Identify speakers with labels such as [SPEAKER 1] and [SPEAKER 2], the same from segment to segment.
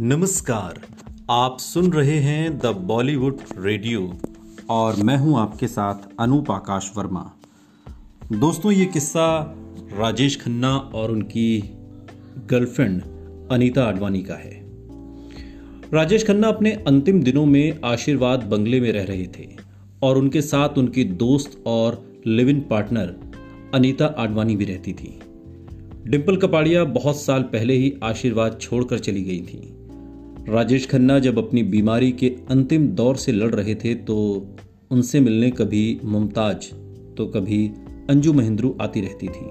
[SPEAKER 1] नमस्कार, आप सुन रहे हैं द बॉलीवुड रेडियो और मैं हूँ आपके साथ अनूप आकाश वर्मा। दोस्तों, ये किस्सा राजेश खन्ना और उनकी गर्लफ्रेंड अनीता आडवाणी का है। राजेश खन्ना अपने अंतिम दिनों में आशीर्वाद बंगले में रह रहे थे और उनके साथ उनकी दोस्त और live in partner Anita Advani भी रहती थी। डिम्पल कपाड़िया बहुत साल पहले ही आशीर्वाद छोड़कर चली गई थी। राजेश खन्ना जब अपनी बीमारी के अंतिम दौर से लड़ रहे थे तो उनसे मिलने कभी मुमताज़ तो कभी अंजू महेंद्रू आती रहती थी।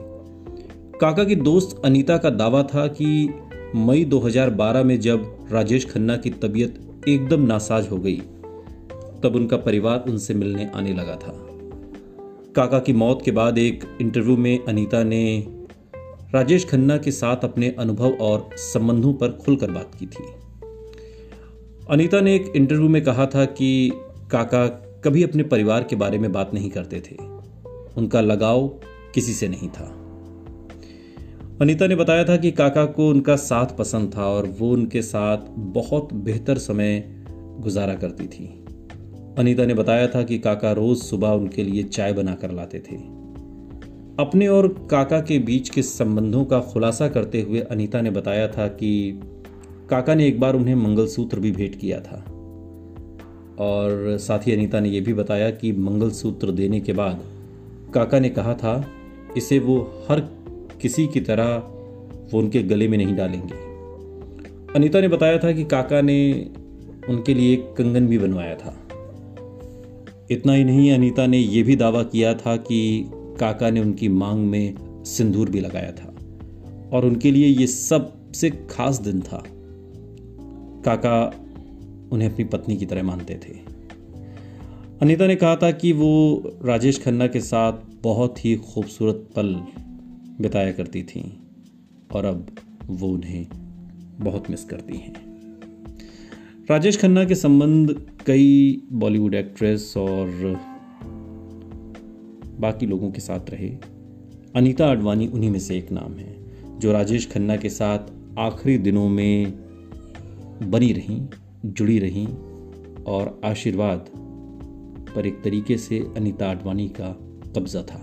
[SPEAKER 1] काका की दोस्त अनीता का दावा था कि मई 2012 में जब राजेश खन्ना की तबीयत एकदम नासाज हो गई, तब उनका परिवार उनसे मिलने आने लगा था। काका की मौत के बाद एक इंटरव्यू में अनीता ने राजेश खन्ना के साथ अपने अनुभव और संबंधों पर खुलकर बात की थी। अनीता ने एक इंटरव्यू में कहा था कि काका कभी अपने परिवार के बारे में बात नहीं करते थे। उनका लगाव किसी से नहीं था। अनीता ने बताया था कि काका को उनका साथ पसंद था और वो उनके साथ बहुत बेहतर समय गुजारा करती थी। अनीता ने बताया था कि काका रोज सुबह उनके लिए चाय बनाकर लाते थे। अपने और काका के बीच के संबंधों का खुलासा करते हुए अनीता ने बताया था कि काका ने एक बार उन्हें मंगलसूत्र भी भेंट किया था। और साथ ही अनीता ने यह भी बताया कि मंगलसूत्र देने के बाद काका ने कहा था, इसे वो हर किसी की तरह वो उनके गले में नहीं डालेंगे। अनीता ने बताया था कि काका ने उनके लिए एक कंगन भी बनवाया था। इतना ही नहीं, अनीता ने यह भी दावा किया था कि काका ने उनकी मांग में सिंदूर भी लगाया था। और उनके लिए ये सबसे खास दिन था। काका उन्हें अपनी पत्नी की तरह मानते थे। अनीता ने कहा था कि वो राजेश खन्ना के साथ बहुत ही खूबसूरत पल बिताया करती थी और अब वो उन्हें बहुत मिस करती हैं। राजेश खन्ना के संबंध कई बॉलीवुड एक्ट्रेस और बाकी लोगों के साथ रहे। अनीता आडवाणी उन्हीं में से एक नाम है, जो राजेश खन्ना के साथ आखिरी दिनों में बनी रहीं, जुड़ी रहीं और आशीर्वाद पर एक तरीके से अनीता आडवाणी का कब्जा था।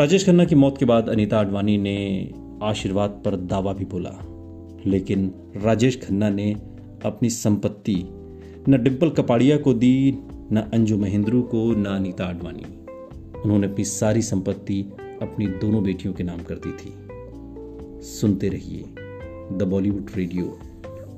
[SPEAKER 1] राजेश खन्ना की मौत के बाद अनीता आडवाणी ने आशीर्वाद पर दावा भी बोला, लेकिन राजेश खन्ना ने अपनी संपत्ति न डिम्पल कपाड़िया को दी, न अंजू महेंद्रू को, न अनीता आडवाणी। उन्होंने अपनी सारी संपत्ति अपनी दोनों बेटियों के नाम कर दी थी। सुनते रहिए द बॉलीवुड रेडियो।